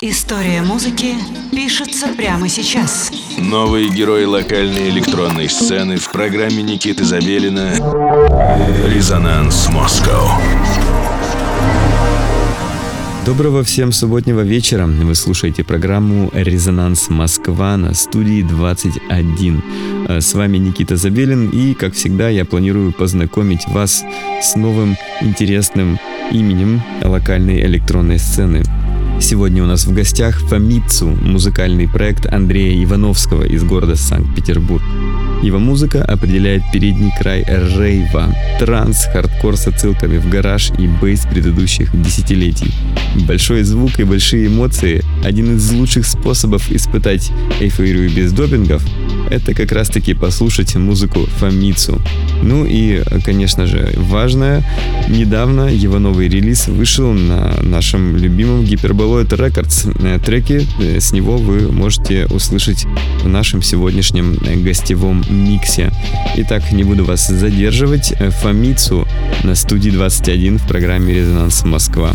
История музыки пишется прямо сейчас. Новые герои локальной электронной сцены в программе Никиты Забелина «Резонанс Москва». Доброго всем субботнего вечера. Вы слушаете программу «Резонанс Москва» на студии 21. Э, с вами Никита Забелин и, как всегда, я планирую познакомить вас с новым интересным именем локальной электронной сцены. Сегодня у нас в гостях Фомицу, музыкальный проект Андрея Ивановского из города Санкт-Петербург. Его музыка определяет передний край рейва, транс, хардкор с отсылками в гараж и bass предыдущих десятилетий. Большой звук и большие эмоции – один из лучших способов испытать эйфорию без допингов – это как раз-таки послушать музыку Фомицу. Ну и, конечно же, важное, недавно его новый релиз вышел на нашем любимом Hyperboloid Records. Э, треки э, с него вы можете услышать в нашем сегодняшнем гостевом миксе. Итак, не буду вас задерживать. Фомицу на студии 21 в программе «Резонанс Москва».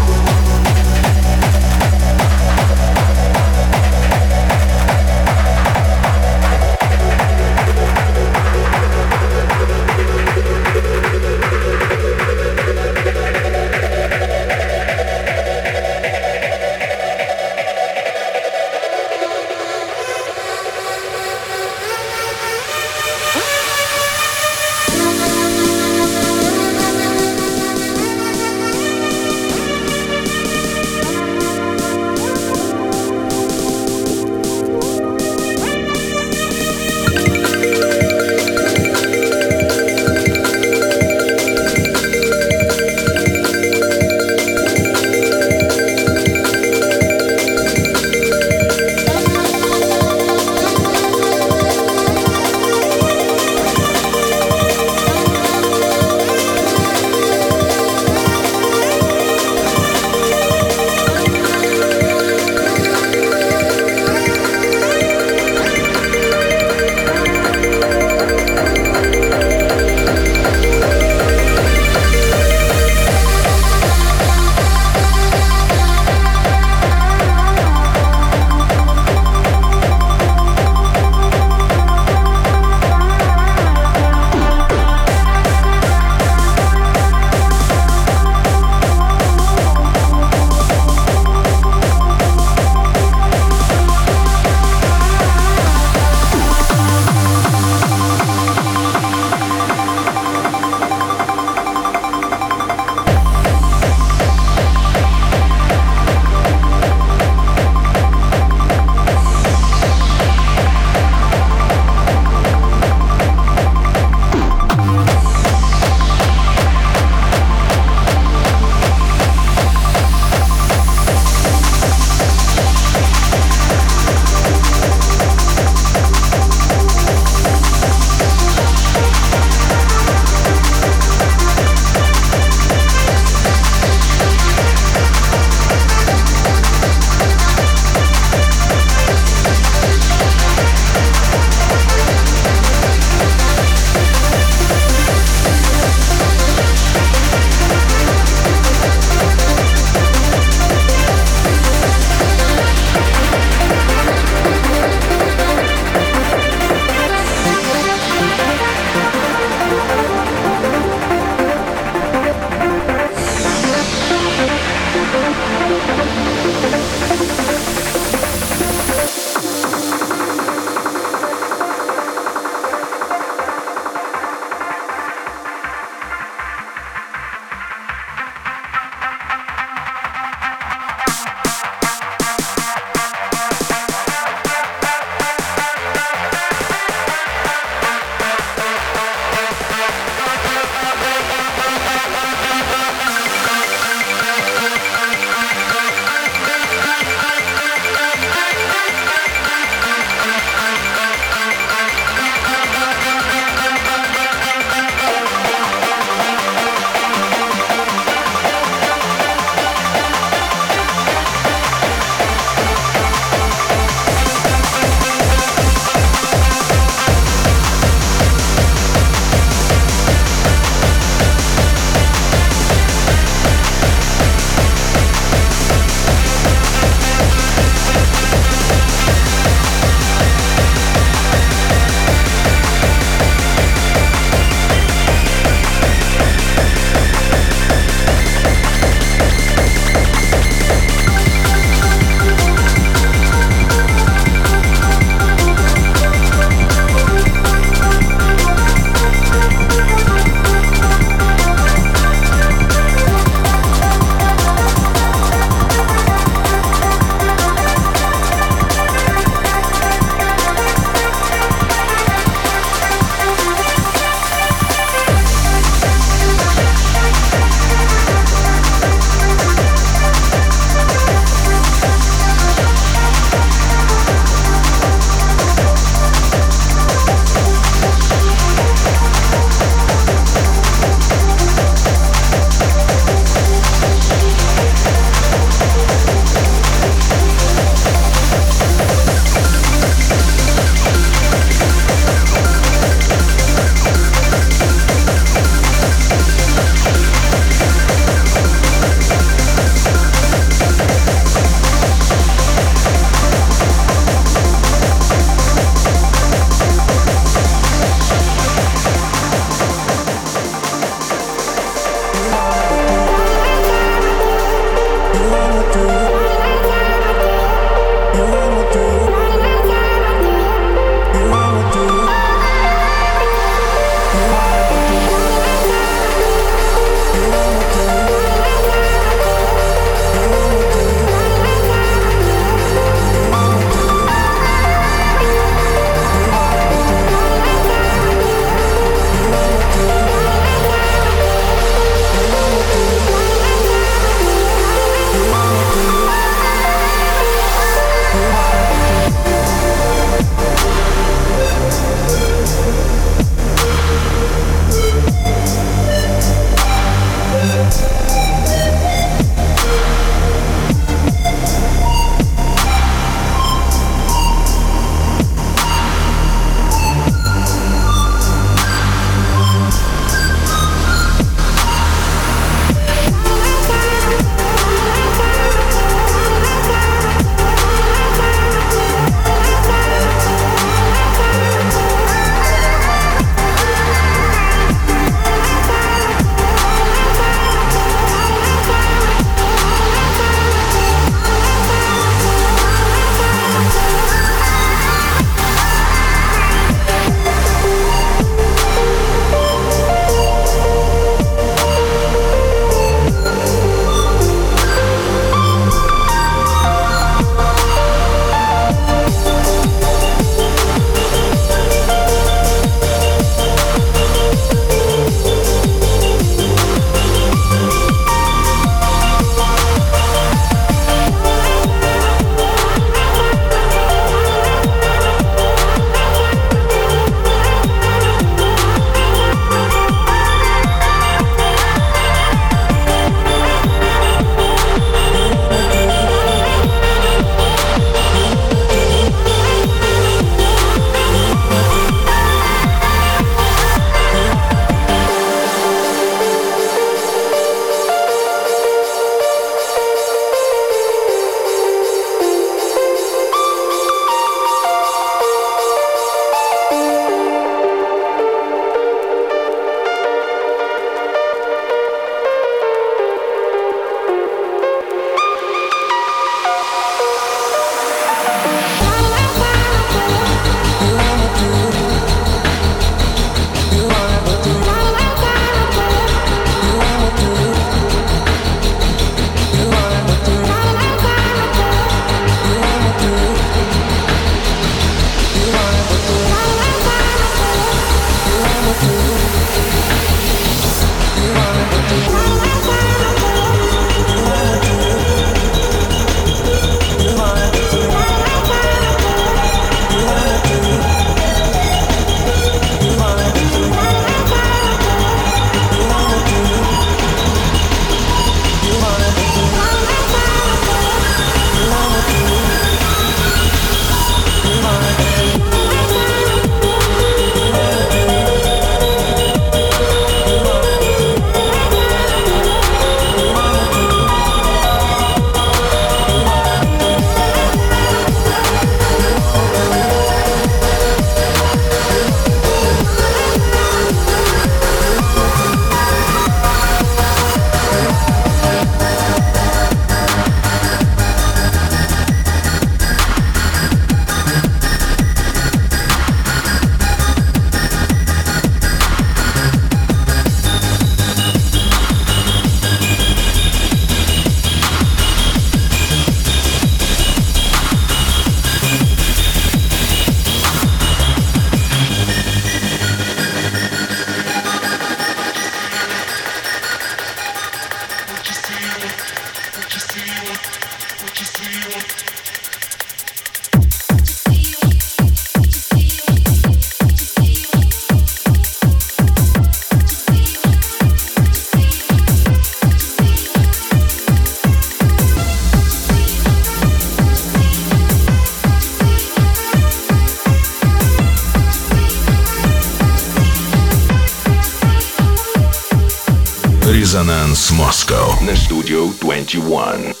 Москва на студию 21.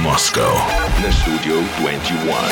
Резонанс Москва на студию 21.